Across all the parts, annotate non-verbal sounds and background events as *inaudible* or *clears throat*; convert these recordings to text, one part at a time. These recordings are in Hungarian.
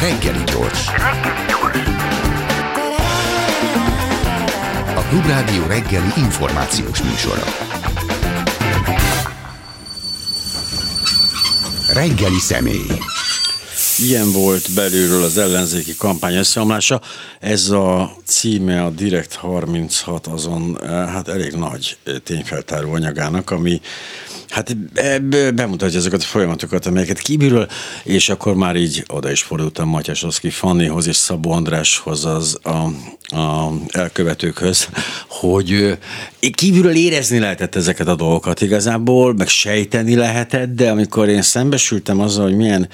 Reggeli gyors. A Klubrádió reggeli információs műsora. Reggeli személy. Ilyen volt belülről az ellenzéki kampány összeomlása. Ez a címe a Direkt 36 azon hát elég nagy tényfeltáró anyagának, ami hát bemutatja ezeket a folyamatokat, amelyeket kívülről, és akkor már így oda is fordultam Matyasovszki Fannihoz és Szabó Andráshoz, az a, a elkövetőkhöz, hogy kívülről érezni lehetett ezeket a dolgokat igazából, meg sejteni lehetett, de amikor én szembesültem azzal, hogy milyen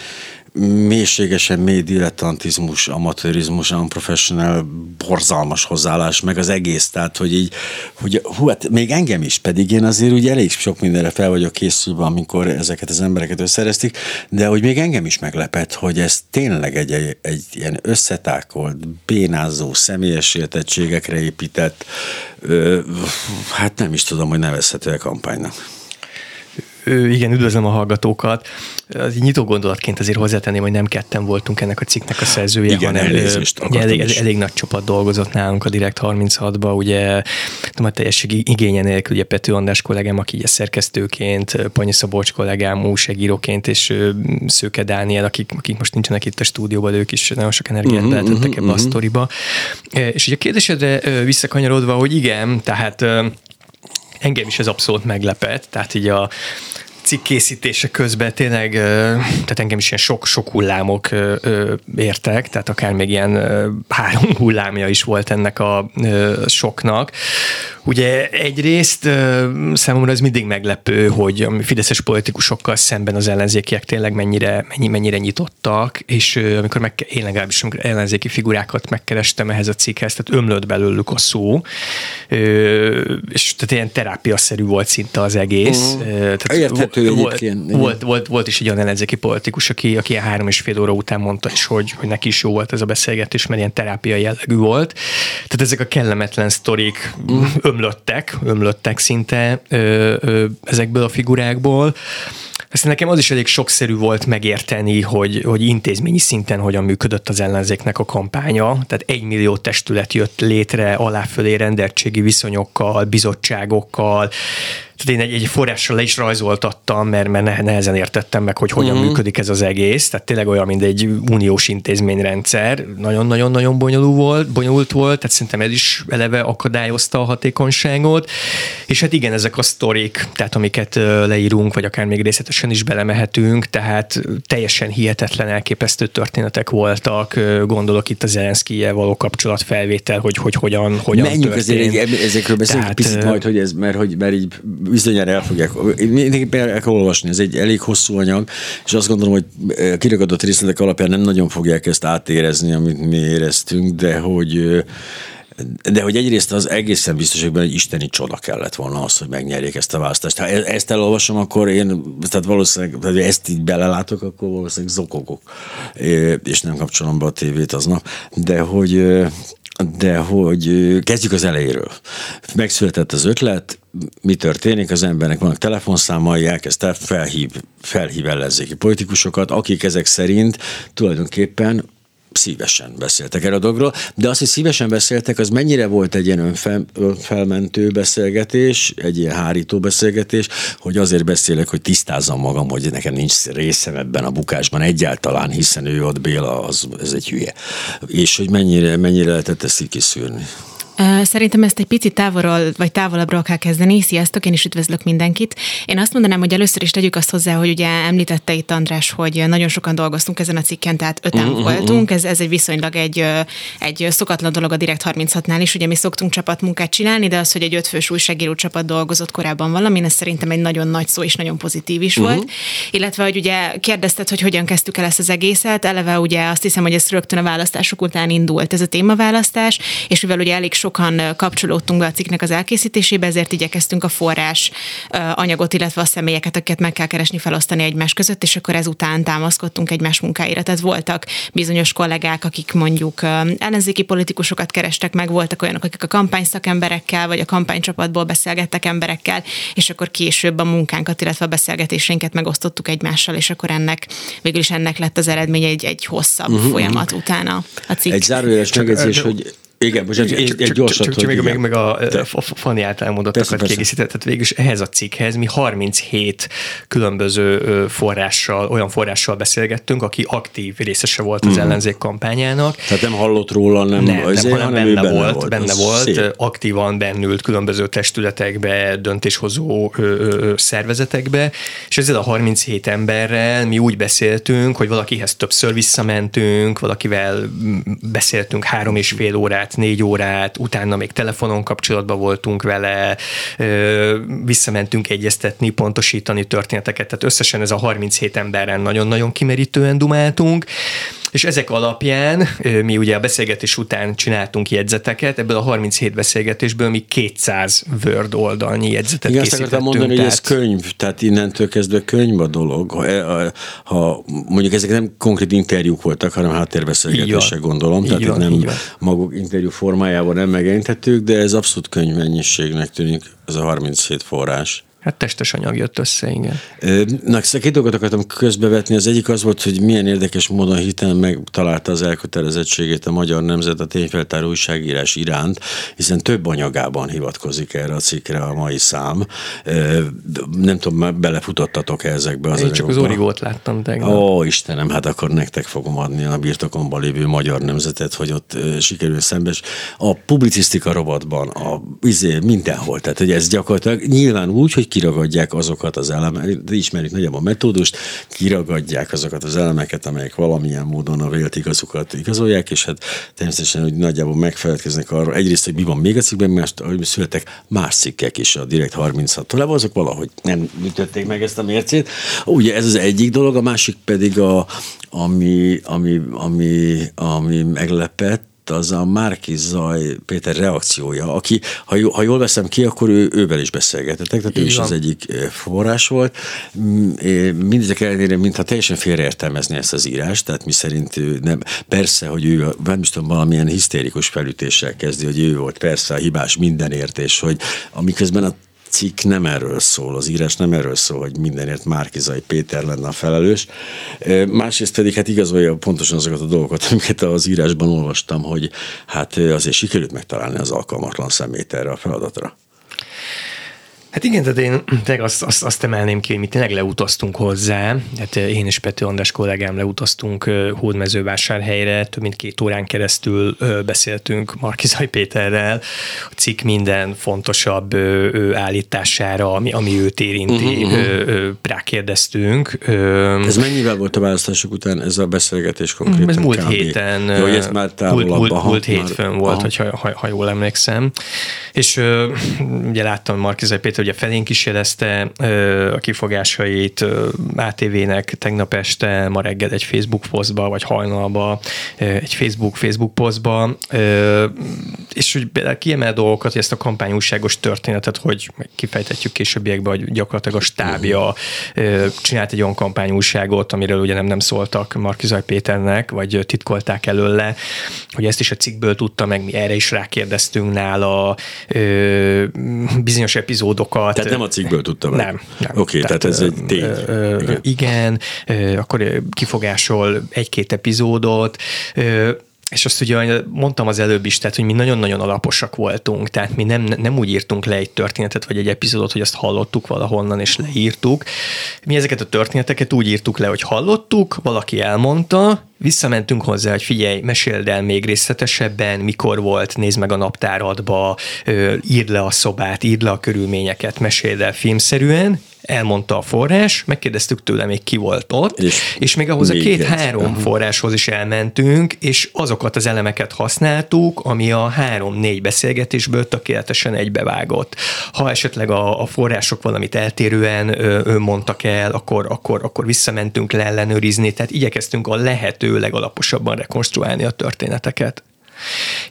mélységesen mély dilettantizmus, amatőrizmus, unprofessional, borzalmas hozzáállás, meg az egész, tehát hogy így, hogy hú, hát még engem is, pedig én azért úgy elég sok mindenre fel vagyok készülve, amikor ezeket az embereket összereztik, de hogy még engem is meglepett, hogy ez tényleg egy, egy, egy ilyen összetákolt, bénázó, személyes értettségekre épített, ö, hát nem is tudom, hogy nevezhető-e kampánynak igen, üdvözlöm a hallgatókat. Az nyitó gondolatként azért hozzátenném, hogy nem ketten voltunk ennek a cikknek a szerzője, igen, hanem ugye, elég, elég, elég, nagy csapat dolgozott nálunk a Direkt 36-ba, ugye a teljesség igénye nélkül, ugye Pető András kollégám, aki ugye szerkesztőként, Panyi Szabolcs kollégám, újságíróként, és Szőke Dániel, akik, akik most nincsenek itt a stúdióban, ők is nagyon sok energiát uh-huh, beletettek uh-huh, ebbe uh-huh. a mhm. sztoriba. És ugye a kérdésedre visszakanyarodva, hogy igen, tehát engem is ez abszolút meglepett, tehát így a cikk készítése közben tényleg, tehát engem is ilyen sok-sok hullámok értek, tehát akár még ilyen három *laughs* hullámja is volt ennek a soknak. Ugye egyrészt számomra ez mindig meglepő, hogy a fideszes politikusokkal szemben az ellenzékiek tényleg mennyire, mennyi, mennyire nyitottak, és amikor meg, én legalábbis amikor ellenzéki figurákat megkerestem ehhez a cikkhez, tehát ömlött belőlük a szó, és tehát ilyen terápiaszerű volt szinte az egész. Uh-huh. Tehát Érthető volt, volt, volt, volt, is egy olyan ellenzéki politikus, aki, aki ilyen három és fél óra után mondta is, hogy, hogy neki is jó volt ez a beszélgetés, mert ilyen terápia jellegű volt. Tehát ezek a kellemetlen sztorik uh-huh ömlöttek, ömlöttek szinte ö, ö, ezekből a figurákból. Ezt nekem az is elég sokszerű volt megérteni, hogy, hogy intézményi szinten hogyan működött az ellenzéknek a kampánya. Tehát egy millió testület jött létre aláfölé rendeltségi viszonyokkal, bizottságokkal, tehát én egy, egy forrással le is rajzoltattam, mert, mert nehezen értettem meg, hogy hogyan uh-huh. működik ez az egész. Tehát tényleg olyan, mint egy uniós intézményrendszer. Nagyon-nagyon-nagyon bonyolult volt, bonyolult volt, tehát szerintem ez is eleve akadályozta a hatékonyságot. És hát igen, ezek a sztorik, tehát amiket leírunk, vagy akár még részletesen is belemehetünk, tehát teljesen hihetetlen, elképesztő történetek voltak. Gondolok itt az Zelenszkijel való kapcsolatfelvétel, hogy, hogy hogyan, hogyan Menjünk történt. azért ezekről beszélünk tehát, picit majd, hogy ez, mert, hogy, mert így bizonyára el fogják, mindenképpen el kell olvasni, ez egy elég hosszú anyag, és azt gondolom, hogy eh, kiragadott részletek alapján nem nagyon fogják ezt átérezni, amit mi éreztünk, de hogy eh, de hogy egyrészt az egészen biztos, hogy egy isteni csoda kellett volna az, hogy megnyerjék ezt a választást. Ha e-, ezt elolvasom, akkor én, tehát valószínűleg, ha ezt így belelátok, akkor valószínűleg zokogok, eh, és nem kapcsolom be a tévét aznap. De hogy de hogy kezdjük az elejéről. Megszületett az ötlet, mi történik, az embernek vannak telefonszámai, elkezdte felhív, felhív ellenzéki politikusokat, akik ezek szerint tulajdonképpen szívesen beszéltek erről a dologról, de az, hogy szívesen beszéltek, az mennyire volt egy ilyen önfel, önfelmentő beszélgetés, egy ilyen hárító beszélgetés, hogy azért beszélek, hogy tisztázzam magam, hogy nekem nincs részem ebben a bukásban egyáltalán, hiszen ő ott Béla, az, ez egy hülye. És hogy mennyire, mennyire lehetett ezt így kiszűrni. Szerintem ezt egy picit távolról, vagy távolabbról kell kezdeni. Sziasztok, én is üdvözlök mindenkit. Én azt mondanám, hogy először is tegyük azt hozzá, hogy ugye említette itt András, hogy nagyon sokan dolgoztunk ezen a cikken, tehát öten uh-huh. voltunk. Ez, ez egy viszonylag egy, egy szokatlan dolog a Direkt 36-nál is. Ugye mi szoktunk csapatmunkát csinálni, de az, hogy egy ötfős újságíró csapat dolgozott korábban valamin, ez szerintem egy nagyon nagy szó és nagyon pozitív is uh-huh. volt. Illetve, hogy ugye kérdezted, hogy hogyan kezdtük el ezt az egészet. Eleve ugye azt hiszem, hogy ez rögtön a választások után indult ez a témaválasztás, és mivel ugye elég sokan kapcsolódtunk be a cikknek az elkészítésébe, ezért igyekeztünk a forrás anyagot, illetve a személyeket, akiket meg kell keresni, felosztani egymás között, és akkor ezután támaszkodtunk egymás munkáira. Tehát voltak bizonyos kollégák, akik mondjuk ellenzéki politikusokat kerestek meg, voltak olyanok, akik a kampányszakemberekkel vagy a kampánycsapatból beszélgettek emberekkel, és akkor később a munkánkat, illetve a beszélgetéseinket megosztottuk egymással, és akkor ennek végül is ennek lett az eredménye egy, egy hosszabb uh-huh. folyamat utána a cikk. Egy zárójeles megjegyzés, hogy igen, bocsánat, egy, csak, egy gyorsat, csak, csak, még, még, meg a, a Fanni által elmondottakat kiegészített, tehát végül is ehhez a cikkhez mi 37 különböző forrással, olyan forrással beszélgettünk, aki aktív részese volt az mm. ellenzék kampányának. Tehát nem hallott róla, nem, nem, azért, nem hanem benne, benne volt, volt benne volt, szép. aktívan bennült különböző testületekbe, döntéshozó ö, ö, szervezetekbe, és ezzel a 37 emberrel mi úgy beszéltünk, hogy valakihez többször visszamentünk, valakivel beszéltünk három és fél órát, négy órát, utána még telefonon kapcsolatban voltunk vele, visszamentünk egyeztetni, pontosítani történeteket, tehát összesen ez a 37 emberren nagyon-nagyon kimerítően dumáltunk, és ezek alapján mi ugye a beszélgetés után csináltunk jegyzeteket, ebből a 37 beszélgetésből mi 200 Word oldalnyi jegyzetet Igen, készítettünk. azt mondani, tehát... hogy ez könyv, tehát innentől kezdve könyv a dolog. Ha, e, ha mondjuk ezek nem konkrét interjúk voltak, hanem háttérbeszélgetések gondolom, így tehát van, nem maguk interjú formájában nem megjelentettük, de ez abszolút könyvmennyiségnek tűnik, ez a 37 forrás. Hát testes anyag jött össze, igen. Na, két dolgot akartam közbevetni. Az egyik az volt, hogy milyen érdekes módon hiten megtalálta az elkötelezettségét a magyar nemzet a tényfeltáró újságírás iránt, hiszen több anyagában hivatkozik erre a cikkre a mai szám. Nem tudom, már belefutottatok -e ezekbe az Én csak az origót láttam tegnap. Ó, Istenem, hát akkor nektek fogom adni a birtokomban lévő magyar nemzetet, hogy ott sikerül szembes. A publicisztika rovatban, a izé, mindenhol. Tehát, hogy ez gyakorlatilag nyilván úgy, hogy kiragadják azokat az elemeket, ismerik nagyjából a metódust, kiragadják azokat az elemeket, amelyek valamilyen módon a vélt igazukat igazolják, és hát természetesen, hogy nagyjából megfeledkeznek arra, egyrészt, hogy mi van még a cikkben, más, hogy születtek más cikkek is a Direkt 36-tól, azok valahogy nem ütötték meg ezt a mércét. Ugye ez az egyik dolog, a másik pedig a, ami, ami, ami, ami meglepett, az a Márki Zaj Péter reakciója, aki, ha, jól, ha jól veszem ki, akkor ő, ővel is beszélgetettek, tehát ő is az egyik forrás volt. Mm, mindezek ellenére, mintha teljesen félreértelmezni ezt az írást, tehát mi szerint nem, persze, hogy ő nem is tudom, valamilyen hisztérikus felütéssel kezdi, hogy ő volt persze a hibás mindenért, és hogy amiközben a cikk nem erről szól, az írás nem erről szól, hogy mindenért Márkizai Péter lenne a felelős. Másrészt pedig hát igazolja pontosan azokat a dolgokat, *laughs* amiket az írásban olvastam, hogy hát azért sikerült megtalálni az alkalmatlan szemét erre a feladatra. Hát igen, tehát én tényleg azt, azt, azt emelném ki, hogy mi tényleg leutaztunk hozzá. Hát én és Pető András kollégám leutaztunk Hódmezővásárhelyre, több mint két órán keresztül beszéltünk Markizaj Péterrel, a cikk minden fontosabb állítására, ami, ami őt érinti, uh-huh, uh-huh. rákérdeztünk. Ez mennyivel volt a választások után ez a beszélgetés konkrétan? Ez múlt kb. héten. Jó, ez már múlt, múlt, múlt hétfőn volt, hogyha, ha, ha jól emlékszem. És ugye láttam Markizaj Péter, ugye felénk is jelezte a kifogásait ATV-nek tegnap este, ma reggel egy Facebook posztba, vagy hajnalba, egy Facebook Facebook posztba, és hogy kiemel dolgokat, hogy ezt a kampányúságos történetet, hogy kifejtetjük későbbiekben, hogy gyakorlatilag a stábja csinált egy olyan kampányúságot, amiről ugye nem, nem szóltak Markizaj Péternek, vagy titkolták előle, hogy ezt is a cikkből tudta, meg mi erre is rákérdeztünk nála, bizonyos epizódok dolgokat. Tehát nem a cikkből tudta meg? Nem. nem. Oké, okay, tehát, tehát ez egy tény. Igen. igen, akkor kifogásol egy-két epizódot, és azt ugye mondtam az előbb is, tehát, hogy mi nagyon-nagyon alaposak voltunk, tehát mi nem, nem úgy írtunk le egy történetet, vagy egy epizódot, hogy azt hallottuk valahonnan, és leírtuk. Mi ezeket a történeteket úgy írtuk le, hogy hallottuk, valaki elmondta, visszamentünk hozzá, hogy figyelj, meséld el még részletesebben, mikor volt, nézd meg a naptáradba, írd le a szobát, írd le a körülményeket, meséld el filmszerűen, elmondta a forrás, megkérdeztük tőle még ki volt ott, és, és még ahhoz a két-három forráshoz is elmentünk, és azokat az elemeket használtuk, ami a három-négy beszélgetésből tökéletesen egybevágott. Ha esetleg a, a források valamit eltérően ö, mondtak el, akkor, akkor, akkor visszamentünk le ellenőrizni, tehát igyekeztünk a lehető legalaposabban rekonstruálni a történeteket.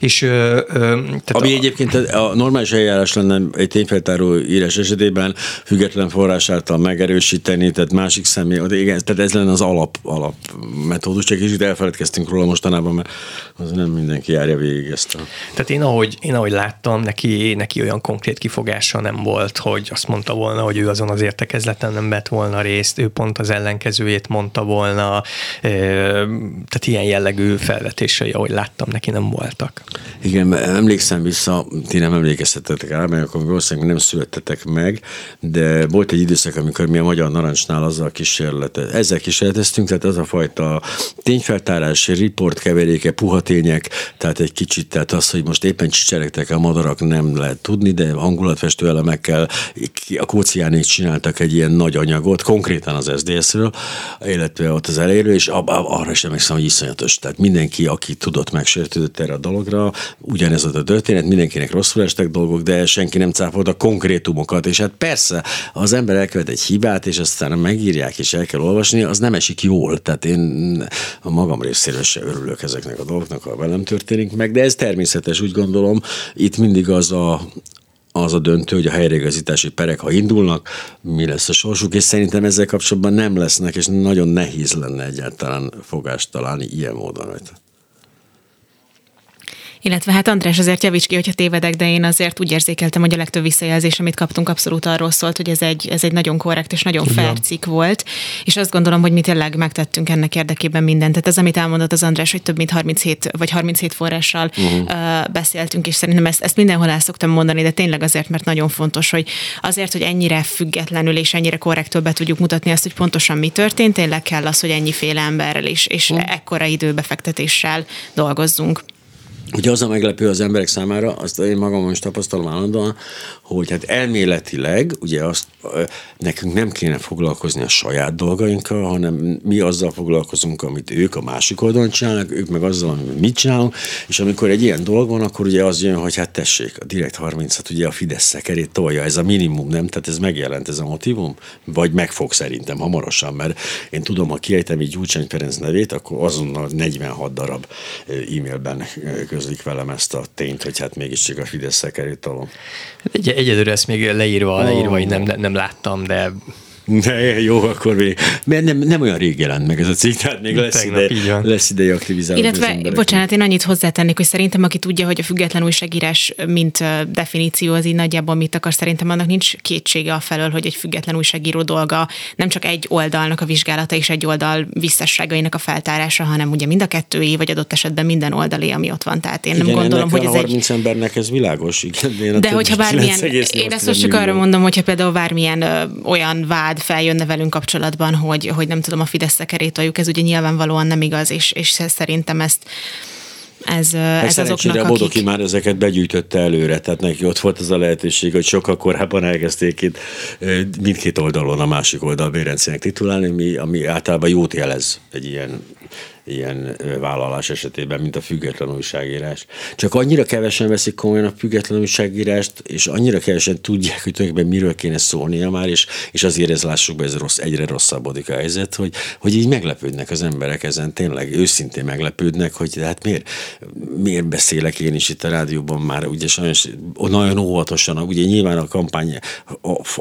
És, ö, ö, tehát Ami a... egyébként a normális eljárás lenne egy tényfeltáró írás esetében független forrás által megerősíteni, tehát másik személy, igen, tehát ez lenne az alap, alap metódus, csak kicsit elfeledkeztünk róla mostanában, mert az nem mindenki járja végig ezt a... Tehát én ahogy, én ahogy láttam, neki, neki olyan konkrét kifogása nem volt, hogy azt mondta volna, hogy ő azon az értekezleten nem vett volna részt, ő pont az ellenkezőjét mondta volna, tehát ilyen jellegű felvetései, ahogy láttam, neki nem voltak. Igen, emlékszem vissza, ti nem emlékeztetek rá, mert akkor valószínűleg nem születtetek meg, de volt egy időszak, amikor mi a Magyar Narancsnál azzal kísérlet, ezzel kísérleteztünk, tehát az a fajta tényfeltárás, riport keveréke, puha tények, tehát egy kicsit, tehát az, hogy most éppen csicseregtek a madarak, nem lehet tudni, de hangulatfestő elemekkel a Kóciánék csináltak egy ilyen nagy anyagot, konkrétan az SZDSZ-ről, illetve ott az elérő, és arra is emlékszem, hogy iszonyatos. Tehát mindenki, aki tudott, megsértődött erre a dologra, ugyanez volt a történet, mindenkinek rosszul estek dolgok, de senki nem cáfolt a konkrétumokat, és hát persze, az ember elkövet egy hibát, és aztán megírják, és el kell olvasni, az nem esik jól. Tehát én a magam részéről se örülök ezeknek a dolgoknak, ha velem történik meg, de ez természetes, úgy gondolom. Itt mindig az a, az a döntő, hogy a helyreigazítási perek, ha indulnak, mi lesz a sorsuk, és szerintem ezzel kapcsolatban nem lesznek, és nagyon nehéz lenne egyáltalán fogást találni ilyen módon rajta. Illetve hát András, azért javíts ki, hogyha tévedek, de én azért úgy érzékeltem, hogy a legtöbb visszajelzés, amit kaptunk, abszolút arról szólt, hogy ez egy, ez egy nagyon korrekt és nagyon fair cikk volt, és azt gondolom, hogy mi tényleg megtettünk ennek érdekében mindent. Tehát ez, amit elmondott az András, hogy több mint 37 vagy 37 forrással uh-huh. uh, beszéltünk, és szerintem ezt, ezt mindenhol el szoktam mondani, de tényleg azért, mert nagyon fontos, hogy azért, hogy ennyire függetlenül és ennyire korrektől be tudjuk mutatni azt, hogy pontosan mi történt, tényleg kell az, hogy ennyiféle emberrel is, és uh-huh. ekkora időbefektetéssel dolgozzunk. Ugye az a meglepő az emberek számára, azt én magam is tapasztalom állandóan, hogy hát elméletileg, ugye azt, nekünk nem kéne foglalkozni a saját dolgainkkal, hanem mi azzal foglalkozunk, amit ők a másik oldalon csinálnak, ők meg azzal, amit mit csinálunk, és amikor egy ilyen dolog van, akkor ugye az jön, hogy hát tessék, a Direkt 30 hát ugye a Fidesz szekerét tolja, ez a minimum, nem? Tehát ez megjelent ez a motivum, vagy meg fog szerintem hamarosan, mert én tudom, ha kiejtem egy Gyurcsány Ferenc nevét, akkor azonnal 46 darab e-mailben közlik velem ezt a tényt, hogy hát mégiscsak a Fidesz szekerét tolom. Egy, egyedül ezt még leírva, oh. leírva, hogy nem, nem láttam, de *laughs* de jó, akkor még. Mert nem, nem olyan rég jelent meg ez a cikk, tehát még lesz, Tegnap, ide, lesz ideje aktivizálni. Illetve, bocsánat, én annyit hozzátennék, hogy szerintem, aki tudja, hogy a független újságírás, mint definíció, az így nagyjából mit akar, szerintem annak nincs kétsége a felől, hogy egy független újságíró dolga nem csak egy oldalnak a vizsgálata és egy oldal visszasságainak a feltárása, hanem ugye mind a kettőé, vagy adott esetben minden oldalé, ami ott van. Tehát én nem igen, gondolom, hogy ez a 30 egy... embernek ez világos, igen. De hogyha *laughs* bármilyen, én ezt most csak arra mondom, hogyha például bármilyen olyan vád vád feljönne velünk kapcsolatban, hogy, hogy nem tudom, a Fidesz szekerétoljuk, ez ugye nyilvánvalóan nem igaz, és, és szerintem ezt ez, ez azoknak, a Bodoki akik... már ezeket begyűjtötte előre, tehát neki ott volt az a lehetőség, hogy sokkal korábban elkezdték itt mindkét oldalon a másik oldal Bérencének titulálni, ami, ami általában jót jelez egy ilyen ilyen vállalás esetében, mint a független újságírás. Csak annyira kevesen veszik komolyan a független újságírást, és annyira kevesen tudják, hogy tulajdonképpen miről kéne szólnia már, és, és azért ez lássuk be, ez rossz, egyre rosszabbodik a helyzet, hogy, hogy így meglepődnek az emberek ezen, tényleg őszintén meglepődnek, hogy hát miért, miért beszélek én is itt a rádióban már, ugye sajnos nagyon óvatosan, ugye nyilván a kampány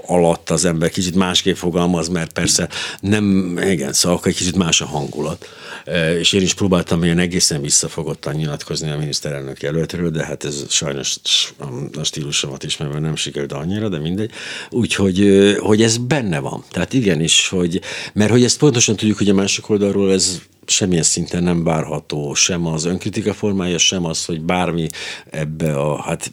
alatt az ember kicsit másképp fogalmaz, mert persze nem, igen, szóval egy kicsit más a hangulat és én is próbáltam ilyen egészen visszafogottan nyilatkozni a miniszterelnök jelöltről, de hát ez sajnos a stílusomat is, mert nem sikerült annyira, de mindegy. Úgyhogy hogy ez benne van. Tehát igenis, hogy, mert hogy ezt pontosan tudjuk, hogy a másik oldalról ez semmilyen szinten nem várható sem az önkritika formája, sem az, hogy bármi ebbe a, hát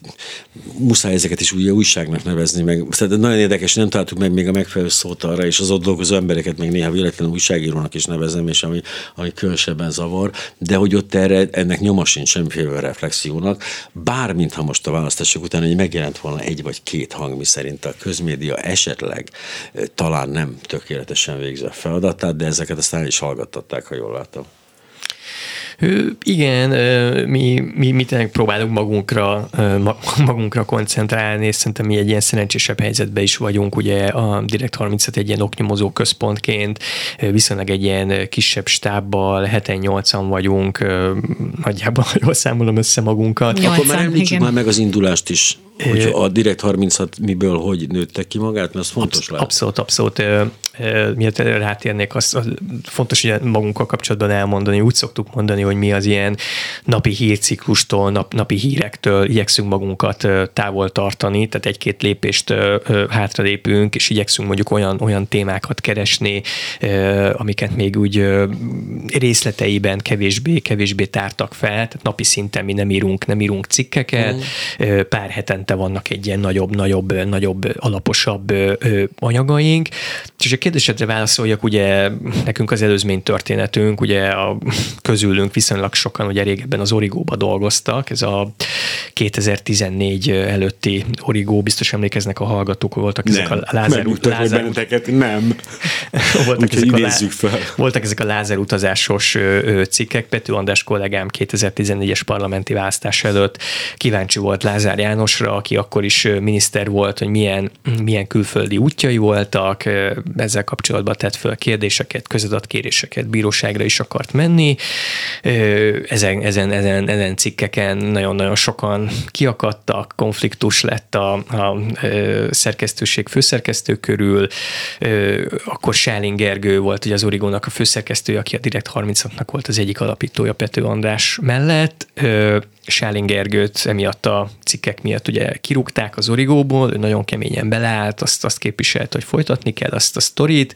muszáj ezeket is új újságnak nevezni meg. Tehát nagyon érdekes, nem találtuk meg még a megfelelő szót arra, és az ott dolgozó embereket még néha véletlenül újságírónak is nevezem, és ami, ami különösebben zavar, de hogy ott erre, ennek nyoma sincs semmiféle reflexiónak, bármint ha most a választások után hogy megjelent volna egy vagy két hang, mi szerint a közmédia esetleg talán nem tökéletesen végzi a feladatát, de ezeket aztán is hallgattatták, ha jól látom. Igen, mi, mi, mi tényleg próbálunk magunkra, *laughs* magunkra koncentrálni, és szerintem mi egy ilyen szerencsésebb helyzetben is vagyunk, ugye a Direkt 36 egy ilyen oknyomozó központként, viszonylag egy ilyen kisebb stábbal, heten nyolcan vagyunk, nagyjából *laughs* jól számolom össze magunkat. 8 Akkor már említsük már meg az indulást is, hogy a Direkt 36 miből hogy nőtte ki magát, mert az fontos abszolút, lehet. Abszolút, abszolút miért rátérnék, az, az fontos hogy magunkkal kapcsolatban elmondani. Úgy szoktuk mondani, hogy mi az ilyen napi hírciklustól, nap, napi hírektől igyekszünk magunkat távol tartani, tehát egy-két lépést hátralépünk, és igyekszünk mondjuk olyan, olyan témákat keresni, amiket még úgy részleteiben kevésbé, kevésbé tártak fel, tehát napi szinten mi nem írunk, nem írunk cikkeket, mm. pár hetente vannak egy ilyen nagyobb, nagyobb, nagyobb, alaposabb anyagaink, és a kérdésedre válaszoljak, ugye nekünk az előzmény történetünk, ugye a közülünk viszonylag sokan ugye régebben az Origóba dolgoztak, ez a 2014 előtti Origó, biztos emlékeznek a hallgatók, voltak nem, ezek a Lázár, Lázár benneteket, nem. *laughs* voltak, ezek a, lá, fel. voltak ezek a Lázár utazásos cikkek, Pető András kollégám 2014-es parlamenti választás előtt kíváncsi volt Lázár Jánosra, aki akkor is miniszter volt, hogy milyen, milyen külföldi útjai voltak, ezzel kapcsolatban tett föl kérdéseket, közadatkéréseket, bíróságra is akart menni. Ezen, ezen, ezen, ezen cikkeken nagyon-nagyon sokan kiakadtak, konfliktus lett a, a szerkesztőség főszerkesztő körül, akkor Sáling Gergő volt ugye az Origónak a főszerkesztője, aki a Direkt 36-nak volt az egyik alapítója Pető András mellett. Sáling Gergőt emiatt a cikkek miatt ugye kirúgták az Origóból, ő nagyon keményen beleállt, azt, azt képviselt, hogy folytatni kell azt a sztorit,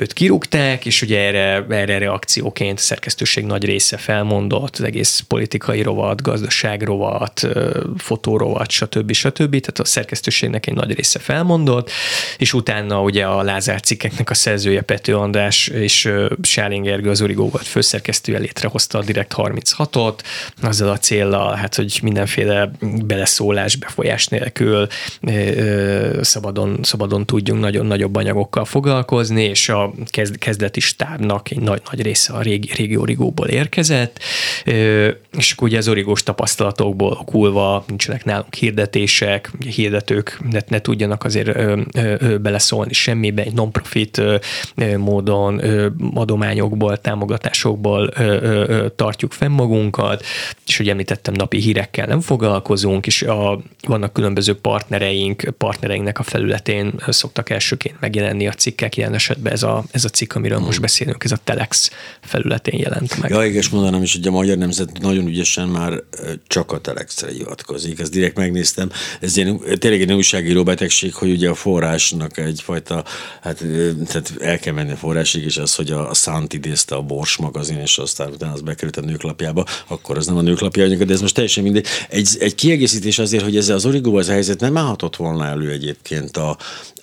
őt kirúgták, és ugye erre, erre reakcióként a szerkesztőség nagy része felmondott, az egész politikai rovat, gazdaság rovat, fotórovat, stb. stb. Tehát a szerkesztőségnek egy nagy része felmondott, és utána ugye a Lázár cikkeknek a szerzője Pető András és Sáling Gergő az Origó volt főszerkesztője létrehozta a Direkt 36-ot, azzal a célral, hát, hogy mindenféle beleszólás, befolyás nélkül szabadon, szabadon tudjunk nagyon nagyobb anyagokkal foglalkozni, és a kezdeti stábnak egy nagy, nagy része a régi, régi origóból érkezett, és akkor ugye az origós tapasztalatokból okulva nincsenek nálunk hirdetések, hirdetők ne, ne tudjanak azért ö, ö, beleszólni semmibe, egy non-profit ö, módon ö, adományokból, támogatásokból ö, ö, tartjuk fenn magunkat, és ugye említettem, napi hírekkel nem foglalkozunk, és a, vannak különböző partnereink, partnereinknek a felületén szoktak elsőként megjelenni a cikkek, ilyen esetben ez a, ez a cikk, amiről most hmm. beszélünk, ez a Telex felületén jelent meg. Ja, és mondanám is, hogy a Magyar Nemzet nagyon ügyesen már csak a Telexre hivatkozik. Ezt direkt megnéztem. Ez ilyen, tényleg egy újságíró betegség, hogy ugye a forrásnak egyfajta, hát tehát el kell menni a forrásig, és az, hogy a, a Szánt idézte a Bors magazin, és aztán utána az bekerült a nőklapjába, akkor az nem a nőklapja anyaga, de ez most teljesen mindegy. Egy, egy kiegészítés azért, hogy ezzel az origóval az helyzet nem állhatott volna elő egyébként a,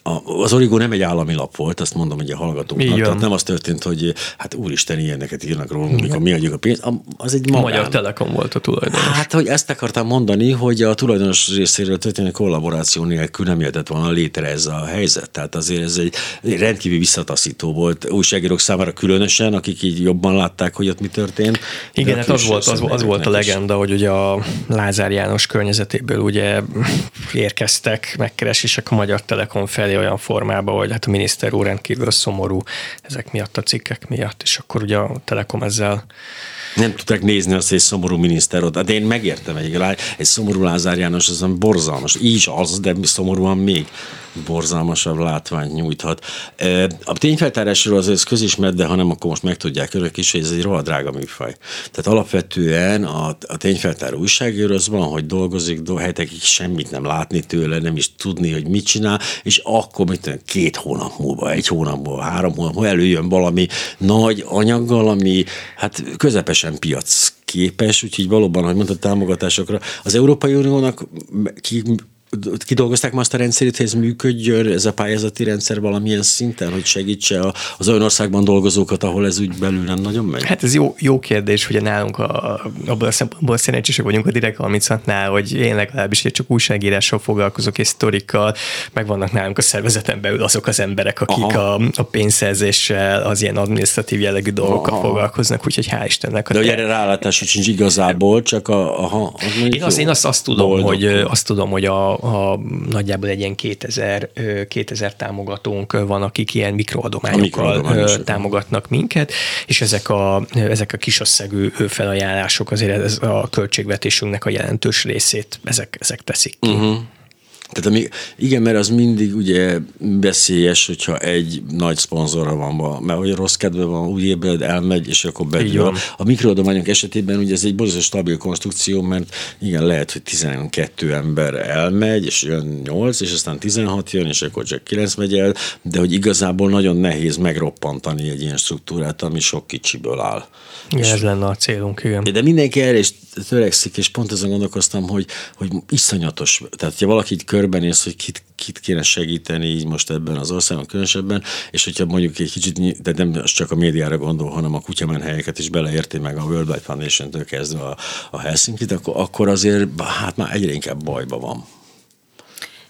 a, az Origo nem egy állami lap volt, azt mondom, hogy a hallgatóknak. Tehát nem az történt, hogy hát úristen, ilyeneket írnak rólunk, mikor mi adjuk a pénzt. Az egy magán. A Magyar Telekom volt a tulajdonos. Hát, hogy ezt akartam mondani, hogy a tulajdonos részéről történő kollaboráció nélkül nem jöhetett volna létre ez a helyzet. Tehát azért ez egy rendkívül visszataszító volt újságírók számára különösen, akik így jobban látták, hogy ott mi történt. Igen, hát az volt, az, az volt a legenda, hogy ugye a Lázár János környezetéből ugye érkeztek megkeresések a Magyar Telekom felé olyan formában, hogy hát a miniszter úr rendkívül szomorú ezek miatt a cikkek miatt, és akkor ugye a Telekom ezzel nem tudták nézni azt, hogy egy szomorú miniszter ott. De hát én megértem, egy, egy szomorú Lázár János, az borzalmas. Így az, de szomorúan még borzalmasabb látványt nyújthat. A tényfeltárásról az közismert, de ha nem, akkor most megtudják önök is, hogy ez egy rohadt drága műfaj. Tehát alapvetően a, a tényfeltáró újságíró az van, hogy dolgozik do, hetekig semmit nem látni tőle, nem is tudni, hogy mit csinál, és akkor mit tudom, két hónap múlva, egy hónap múlva, három hónap múlva előjön valami nagy anyaggal, ami hát közepesen piac képes, úgyhogy valóban, hogy mondta, támogatásokra. Az Európai Uniónak ki kidolgozták ma azt a rendszerét, hogy ez működjön, ez a pályázati rendszer valamilyen szinten, hogy segítse az olyan országban dolgozókat, ahol ez úgy belül nem nagyon megy? Hát ez jó, jó kérdés, hogy nálunk a, abban a szempontból szerencsések vagyunk a Direkt 36-nál, hogy én legalábbis csak újságírással foglalkozok és sztorikkal, meg vannak nálunk a szervezeten belül azok az emberek, akik a, a pénzszerzéssel, az ilyen adminisztratív jellegű dolgokkal aha. foglalkoznak, úgyhogy hál' Istennek. De hogy erre rálátás sincs igazából, csak a, aha, az én, azt, én azt, azt tudom, boldog. hogy azt tudom, hogy a, a, nagyjából egy ilyen 2000, 2000 támogatónk van, akik ilyen mikroadományokkal támogatnak minket, és ezek a, ezek a kisösszegű felajánlások azért ez a költségvetésünknek a jelentős részét ezek, ezek teszik ki. Uh-huh. Tehát ami, igen, mert az mindig ugye veszélyes, hogyha egy nagy szponzorra van, mert hogy rossz kedve van, úgy ébred, elmegy, és akkor bedől. A mikroadományok esetében ugye ez egy borzasztó stabil konstrukció, mert igen, lehet, hogy 12 ember elmegy, és jön 8, és aztán 16 jön, és akkor csak 9 megy el, de hogy igazából nagyon nehéz megroppantani egy ilyen struktúrát, ami sok kicsiből áll. Igen, ez lenne a célunk, igen. De mindenki erre is törekszik, és pont azon gondolkoztam, hogy, hogy iszonyatos. Tehát, ha valaki körbenéz, hogy kit, kit kéne segíteni így most ebben az országban különösebben, és hogyha mondjuk egy kicsit, de nem csak a médiára gondol, hanem a kutyamen helyeket is beleérti meg a World Wide Foundation-től kezdve a, a Helsinki-t, akkor, akkor azért hát már egyre inkább bajba van.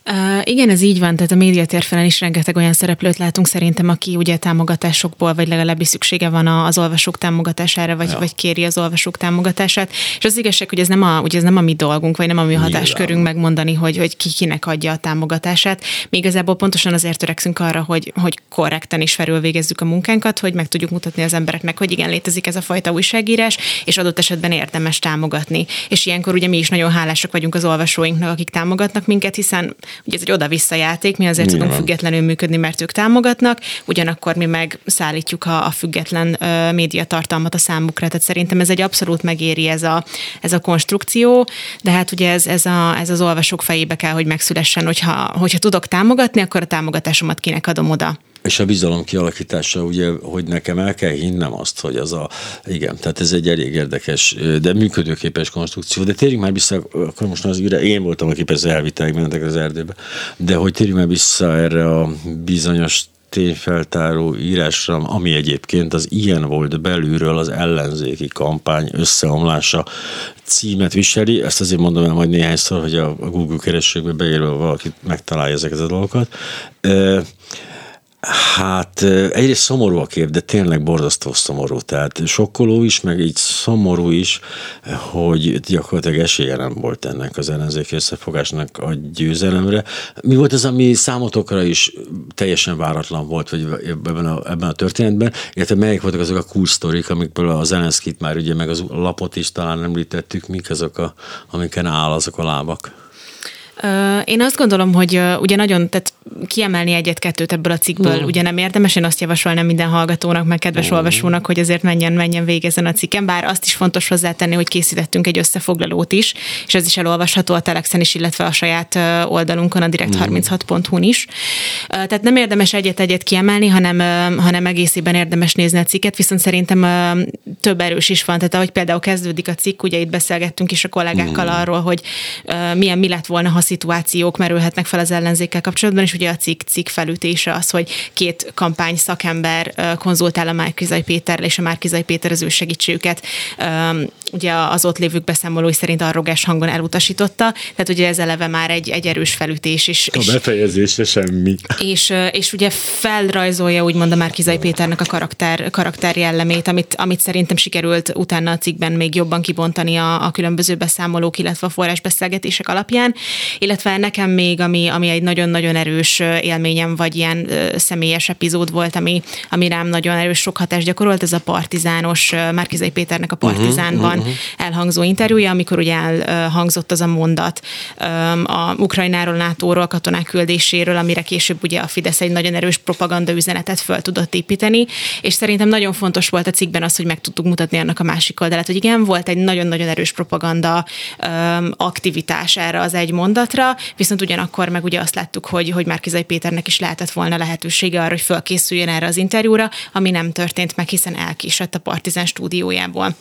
Uh, igen, ez így van, tehát a médiatérfelen is rengeteg olyan szereplőt látunk szerintem, aki ugye támogatásokból, vagy legalábbis szüksége van az olvasók támogatására, vagy, ja. vagy kéri az olvasók támogatását. És az igazság, hogy ez nem a, ugye ez nem a mi dolgunk, vagy nem a mi hatáskörünk megmondani, hogy, hogy ki kinek adja a támogatását. Mi igazából pontosan azért törekszünk arra, hogy, hogy korrekten is felülvégezzük a munkánkat, hogy meg tudjuk mutatni az embereknek, hogy igen, létezik ez a fajta újságírás, és adott esetben érdemes támogatni. És ilyenkor ugye mi is nagyon hálásak vagyunk az olvasóinknak, akik támogatnak minket, hiszen Ugye ez egy oda-vissza játék, mi azért tudunk függetlenül működni, mert ők támogatnak, ugyanakkor mi meg szállítjuk a, a független ö, médiatartalmat a számukra, tehát szerintem ez egy abszolút megéri ez a, ez a konstrukció, de hát ugye ez, ez, a, ez az olvasók fejébe kell, hogy megszülessen, hogyha, hogyha tudok támogatni, akkor a támogatásomat kinek adom oda. És a bizalom kialakítása, ugye, hogy nekem el kell hinnem azt, hogy az a, igen, tehát ez egy elég érdekes, de működőképes konstrukció. De térjünk már vissza, akkor most az üre, én voltam, aki persze elvitták mentek az erdőbe, de hogy térjünk már vissza erre a bizonyos tényfeltáró írásra, ami egyébként az ilyen volt belülről az ellenzéki kampány összeomlása címet viseli. Ezt azért mondom el majd néhányszor, hogy a Google keresőkbe beírva valaki megtalálja ezeket a dolgokat. Hát egyrészt szomorú a kép, de tényleg borzasztó szomorú. Tehát sokkoló is, meg így szomorú is, hogy gyakorlatilag esélye nem volt ennek az ellenzéki összefogásnak a győzelemre. Mi volt az, ami számotokra is teljesen váratlan volt vagy ebben, a, ebben a történetben, illetve melyek voltak azok a cool sztorik, amikből az Zelenszkit már ugye, meg az lapot is talán említettük, mik azok, a, amiken áll azok a lábak? Én azt gondolom, hogy ugye nagyon, tehát kiemelni egyet-kettőt ebből a cikkből mm. ugye nem érdemes, én azt javasolnám minden hallgatónak, meg kedves mm. olvasónak, hogy azért menjen, menjen végezen a cikken, bár azt is fontos hozzátenni, hogy készítettünk egy összefoglalót is, és ez is elolvasható a Telexen is, illetve a saját oldalunkon, a direkt36.hu-n is. Tehát nem érdemes egyet-egyet kiemelni, hanem, hanem egészében érdemes nézni a cikket, viszont szerintem több erős is van. Tehát ahogy például kezdődik a cikk, ugye itt beszélgettünk is a kollégákkal mm. arról, hogy milyen mi lett volna, ha szituációk merülhetnek fel az ellenzékkel kapcsolatban, és ugye a cikk, cikk felütése az, hogy két kampány szakember konzultál a Márkizai Péterrel, és a Márkizai Péter az ő segítségüket ugye az ott lévők beszámolói szerint arrogás hangon elutasította, tehát ugye ez eleve már egy, egy erős felütés is. A befejezésre semmi. És, és ugye felrajzolja úgymond a Márkizai Péternek a karakter, karakter jellemét, amit, amit szerintem sikerült utána a cikkben még jobban kibontani a, a különböző beszámolók, illetve a forrásbeszélgetések alapján, illetve nekem még, ami, ami egy nagyon-nagyon erős élményem, vagy ilyen személyes epizód volt, ami, ami rám nagyon erős sok hatást gyakorolt, ez a partizános, Márkizai Péternek a partizánban uh-huh, uh-huh. elhangzó interjúja, amikor ugye elhangzott az a mondat a Ukrajnáról, NATO-ról, katonák küldéséről, amire később ugye a Fidesz egy nagyon erős propaganda üzenetet föl tudott építeni, és szerintem nagyon fontos volt a cikkben az, hogy meg tudtuk mutatni annak a másik oldalát, hogy igen, volt egy nagyon-nagyon erős propaganda aktivitás erre az egy mondatra, viszont ugyanakkor meg ugye azt láttuk, hogy, hogy Márkizai Péternek is lehetett volna lehetősége arra, hogy fölkészüljön erre az interjúra, ami nem történt meg, hiszen elkésett a Partizán stúdiójából.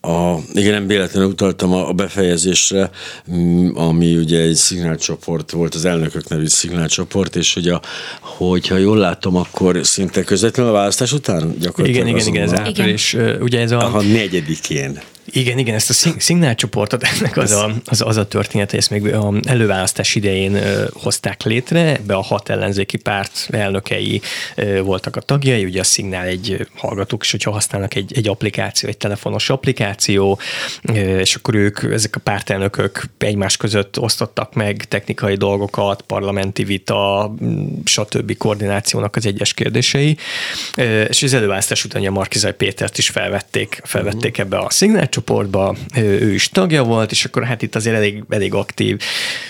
a, igen, nem véletlenül utaltam a, a befejezésre, mm, ami ugye egy szignálcsoport volt, az elnökök nevű szignálcsoport, és hogy a, hogyha jól látom, akkor szinte közvetlenül a választás után gyakorlatilag Igen, igen, igen, ez április, ugye ez a... Aha, negyedikén. Igen, igen, ezt a szignálcsoportot, ennek az a, az, az a történet, ezt még a előválasztás idején hozták létre, ebbe a hat ellenzéki párt elnökei voltak a tagjai, ugye a szignál egy hallgatók is, hogyha használnak egy, egy applikáció, egy telefonos applikáció, és akkor ők, ezek a pártelnökök egymás között osztottak meg technikai dolgokat, parlamenti vita, stb. koordinációnak az egyes kérdései, és az előválasztás után a Markizai Pétert is felvették, felvették uh-huh. ebbe a szignál csoportba, ő is tagja volt, és akkor hát itt azért elég, elég aktív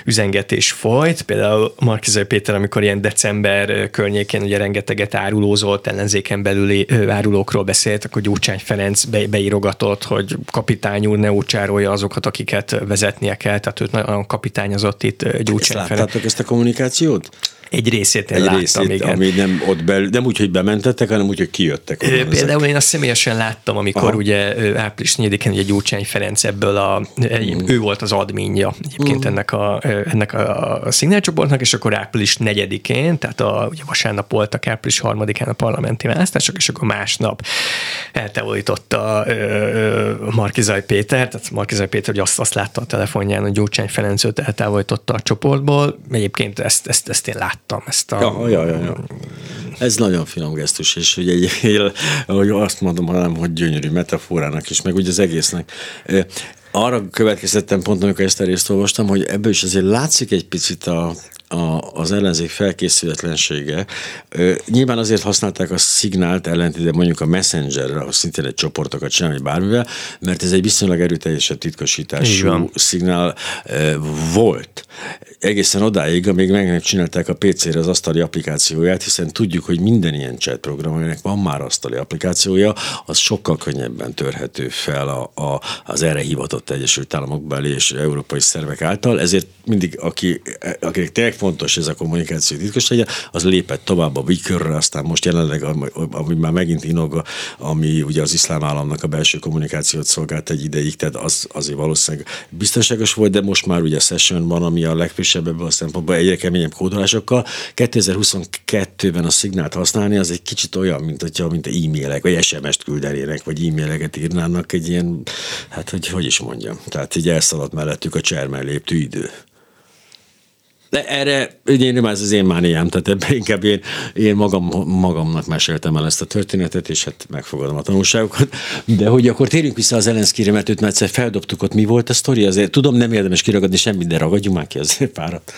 üzengetés folyt. Például Markizai Péter, amikor ilyen december környékén ugye rengeteget árulózott, ellenzéken belüli árulókról beszélt, akkor Gyurcsány Ferenc be, beírogatott, hogy kapitány úr ne úcsárolja azokat, akiket vezetnie kell, tehát őt nagyon kapitányozott itt Gyurcsány Ferenc. Láttátok ezt a kommunikációt? Egy részét én egy láttam, részét, igen. ami nem ott belül, nem úgy, hogy bementettek, hanem úgy, hogy kijöttek. Például ezek. én azt személyesen láttam, amikor Aha. ugye április 4-én ugye Gyurcsány Ferenc ebből a, mm. ő volt az adminja egyébként mm. ennek a, ennek a, a szignálcsoportnak, és akkor április 4-én, tehát a, ugye vasárnap voltak április 3-án a parlamenti választások, és akkor másnap eltávolította Markizaj Péter, tehát Markizaj Péter hogy azt, azt látta a telefonján, hogy Gyurcsány Ferenc őt eltávolította a csoportból. Egyébként ezt, ezt, ezt én láttam láttam ezt a... Ja, ja, ja, ja. Ez nagyon finom gesztus, és ugye egy, ahogy azt mondom, hanem, hogy gyönyörű metaforának is, meg ugye az egésznek. Arra következtettem pont, amikor ezt a részt olvastam, hogy ebből is azért látszik egy picit a, a, az ellenzék felkészületlensége. Nyilván azért használták a szignált ellentétben mondjuk a Messengerre, ahol szintén egy csoportokat csinálni bármivel, mert ez egy viszonylag erőteljesebb titkosítású szignál volt. Egészen odáig, amíg megcsinálták a PC-re az asztali applikációját, hiszen tudjuk, hogy minden ilyen chat program, aminek van már asztali applikációja, az sokkal könnyebben törhető fel a, a, az erre hivatott Egyesült Államok beli és európai szervek által, ezért mindig, aki, akinek tényleg fontos ez a kommunikáció titkos legyen, az lépett tovább a Wikörre, aztán most jelenleg, ami már megint inog, ami ugye az iszlám államnak a belső kommunikációt szolgált egy ideig, tehát az azért valószínűleg biztonságos volt, de most már ugye Session van, ami a legfrissebb ebből a szempontból egyre keményebb kódolásokkal. 2022-ben a szignált használni az egy kicsit olyan, mint hogyha mint e-mailek, vagy SMS-t küldenének, vagy e-maileket írnának egy ilyen, hát hogy, hogy is mondjam, tehát így elszaladt mellettük a csermel léptű idő. De erre ugye ez az én mániám, tehát ebben inkább én, én magam, magamnak meséltem el ezt a történetet, és hát megfogadom a tanulságokat. De hogy akkor térjünk vissza az Elenszkire, mert őt már egyszer feldobtuk ott. Mi volt a sztori? Azért tudom, nem érdemes kiragadni semmit, de ragadjunk már ki azért párat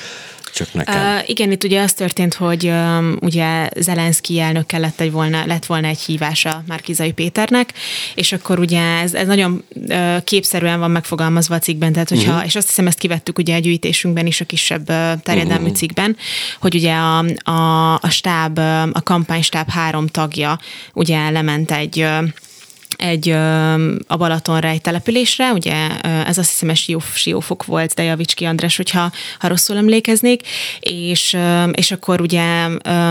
csak nekem. Uh, igen, itt ugye az történt, hogy um, ugye Zelenszky elnök lett, egy volna, lett volna egy hívása Márkizai Péternek, és akkor ugye ez, ez nagyon uh, képszerűen van megfogalmazva a cikkben, tehát hogyha, uh-huh. és azt hiszem ezt kivettük ugye a gyűjtésünkben is, a kisebb uh, terjedelmű uh-huh. cikkben, hogy ugye a, a, a stáb, a kampánystáb három tagja ugye lement egy egy a Balatonra egy településre, ugye ez azt hiszem, hogy Siófok volt, de Javicski András, hogyha ha rosszul emlékeznék, és, és akkor ugye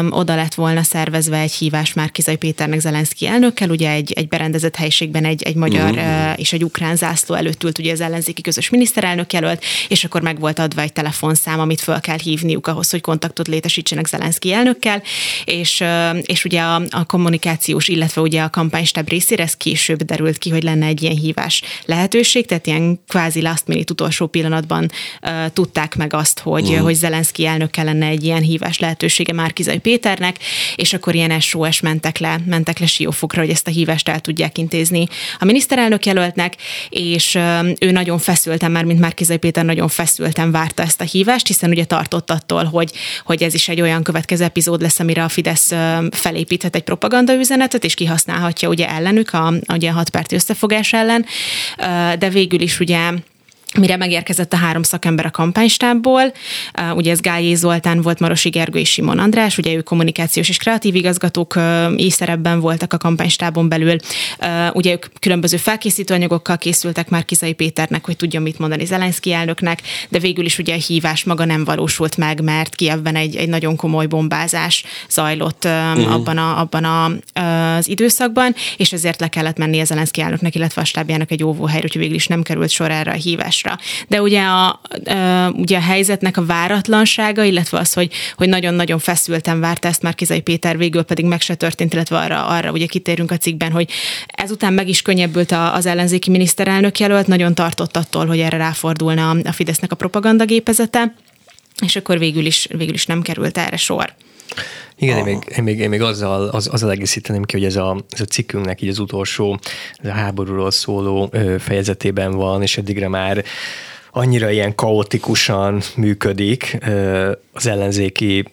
oda lett volna szervezve egy hívás már Kizai Péternek Zelenszky elnökkel, ugye egy, egy berendezett helyiségben egy, egy magyar uh-huh. és egy ukrán zászló előtt ült ugye az ellenzéki közös miniszterelnök jelölt, és akkor meg volt adva egy telefonszám, amit föl kell hívniuk ahhoz, hogy kontaktot létesítsenek Zelenszky elnökkel, és, és ugye a, a kommunikációs, illetve ugye a kampánystáb részére ez később derült ki, hogy lenne egy ilyen hívás lehetőség, tehát ilyen kvázi last minute utolsó pillanatban uh, tudták meg azt, hogy, uh. hogy Zelenszky elnök kellene egy ilyen hívás lehetősége Márkizai Péternek, és akkor ilyen SOS mentek le, mentek le Siófokra, hogy ezt a hívást el tudják intézni a miniszterelnök jelöltnek, és uh, ő nagyon feszülten, már mint Márkizai Péter nagyon feszülten várta ezt a hívást, hiszen ugye tartott attól, hogy, hogy ez is egy olyan következő epizód lesz, amire a Fidesz felépíthet egy propaganda üzenetet, és kihasználhatja ugye ellenük a ugye a hatpárti összefogás ellen, de végül is ugye mire megérkezett a három szakember a kampánystábból, ugye ez Gályé Zoltán volt, Marosi Gergő és Simon András, ugye ők kommunikációs és kreatív igazgatók észszerebben voltak a kampánystábon belül, ugye ők különböző felkészítő anyagokkal készültek már Kizai Péternek, hogy tudja mit mondani Zelenszky elnöknek, de végül is ugye a hívás maga nem valósult meg, mert Kievben egy, egy nagyon komoly bombázás zajlott uh-huh. abban, a, abban a, az időszakban, és ezért le kellett menni a Zelenszky elnöknek, illetve a stábjának egy óvóhelyre, úgyhogy végül is nem került sor erre a hívásra hatásra. De ugye a, ugye a helyzetnek a váratlansága, illetve az, hogy, hogy nagyon-nagyon feszülten várta ezt már Kizai Péter, végül pedig meg se történt, illetve arra, arra ugye kitérünk a cikkben, hogy ezután meg is könnyebbült az ellenzéki miniszterelnök jelölt, nagyon tartott attól, hogy erre ráfordulna a Fidesznek a propagandagépezete, és akkor végül is, végül is nem került erre sor. Igen, én még, én még, én még azzal, az, azzal egészíteném ki, hogy ez a, ez a cikkünknek így az utolsó ez a háborúról szóló fejezetében van, és eddigre már annyira ilyen kaotikusan működik az ellenzéki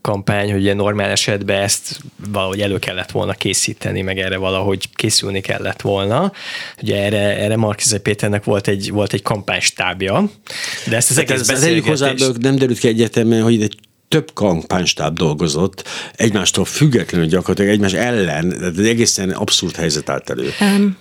kampány, hogy ugye normál esetben ezt valahogy elő kellett volna készíteni, meg erre valahogy készülni kellett volna. Ugye erre, erre Markizai Péternek volt egy, volt egy kampánystábja, de ezt az hát egész ez, beszélgetést... hozzá, nem derült ki egyetemben, hogy egy több kampánystáb dolgozott, egymástól függetlenül gyakorlatilag egymás ellen, tehát egészen abszurd helyzet állt elő. Um,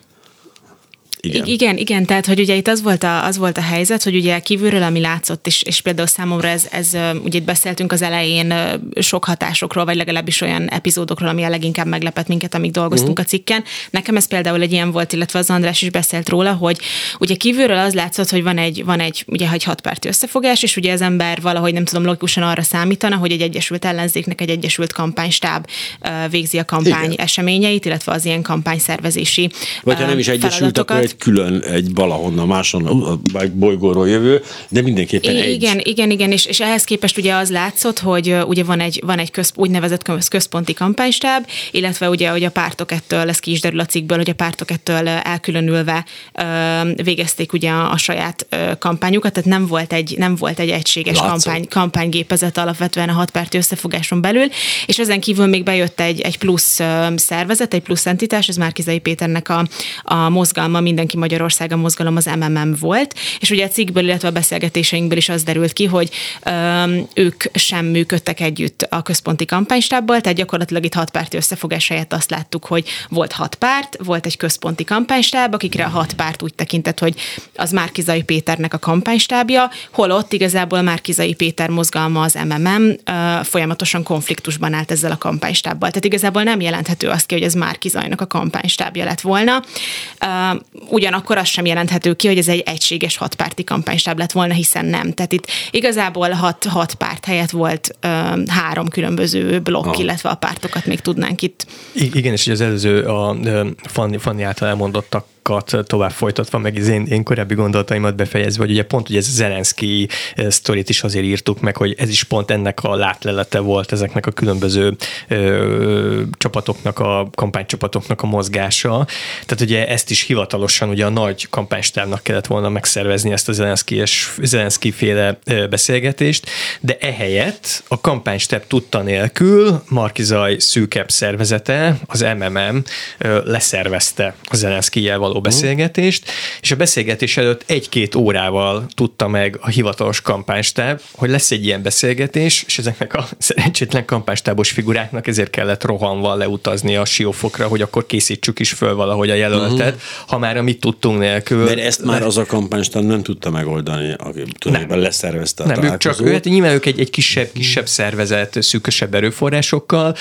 igen. igen, igen, tehát hogy ugye itt az volt a, az volt a helyzet, hogy ugye kívülről, ami látszott, és, és például számomra ez, ez, ugye itt beszéltünk az elején sok hatásokról, vagy legalábbis olyan epizódokról, ami a leginkább meglepett minket, amíg dolgoztunk uh-huh. a cikken. Nekem ez például egy ilyen volt, illetve az András is beszélt róla, hogy ugye kívülről az látszott, hogy van egy, van egy ugye egy hatpárti összefogás, és ugye az ember valahogy nem tudom logikusan arra számítana, hogy egy egyesült ellenzéknek egy egyesült kampánystáb végzi a kampány Igen. eseményeit, illetve az ilyen kampányszervezési Vagy ha nem is egyesült, akkor egy külön egy valahonnan máson, egy bolygóról jövő, de mindenképpen egy. Igen, igen, igen, és, és ehhez képest ugye az látszott, hogy ugye van egy, van egy közp, úgynevezett központi kampánystáb, illetve ugye, hogy a pártok ettől, ez ki is derül a cikkből, hogy a pártok ettől elkülönülve végezték ugye a, a saját kampányukat, tehát nem volt egy, nem volt egy egységes kampány, kampánygépezet alapvetően a hatpárti összefogáson belül, és ezen kívül még bejött egy, egy plusz szervezet, egy plusz entitás, ez már Kizai Péternek a, a mozgalma minden Mindenki Magyarország a mozgalom az MMM volt, és ugye a cikkből, illetve a beszélgetéseinkből is az derült ki, hogy öm, ők sem működtek együtt a központi kampánystábbal, tehát gyakorlatilag itt hat párti összefogás helyett azt láttuk, hogy volt hat párt, volt egy központi kampánystáb, akikre a hat párt úgy tekintett, hogy az Márkizai Péternek a kampánystábja, holott igazából Márkizai Péter mozgalma az MMM ö, folyamatosan konfliktusban állt ezzel a kampánystábbal. Tehát igazából nem jelenthető azt ki, hogy ez Márkizajnak a kampánystábja lett volna. Ö, ugyanakkor az sem jelenthető ki, hogy ez egy egységes hatpárti kampánystáb lett volna, hiszen nem. Tehát itt igazából hat, hat párt helyett volt ö, három különböző blokk, ah. illetve a pártokat még tudnánk itt. I- igen, és az előző a Fanni, Fanni által elmondottak tovább folytatva, meg az én, én korábbi gondolataimat befejezve, hogy ugye pont, hogy ez Zelenszky sztorit is azért írtuk meg, hogy ez is pont ennek a látlelete volt ezeknek a különböző ö, csapatoknak, a kampánycsapatoknak a mozgása. Tehát ugye ezt is hivatalosan ugye a nagy kampánystábnak kellett volna megszervezni ezt a Zelenszky és Zelenszky féle beszélgetést, de ehelyett a kampánystáb tudta nélkül Markizaj szűkebb szervezete, az MMM leszervezte a Zelenszky való való beszélgetést, és a beszélgetés előtt egy-két órával tudta meg a hivatalos kampánystáb, hogy lesz egy ilyen beszélgetés, és ezeknek a *laughs* szerencsétlen kampánystábos figuráknak ezért kellett rohanva leutazni a siófokra, hogy akkor készítsük is föl valahogy a jelöltet, uh-huh. ha már amit tudtunk nélkül. Mert ezt már az a kampánystáb nem tudta megoldani, aki tulajdonképpen leszervezte a Nem, ők csak, ők, nyilván ők egy, egy kisebb, kisebb szervezet, szűkösebb erőforrásokkal,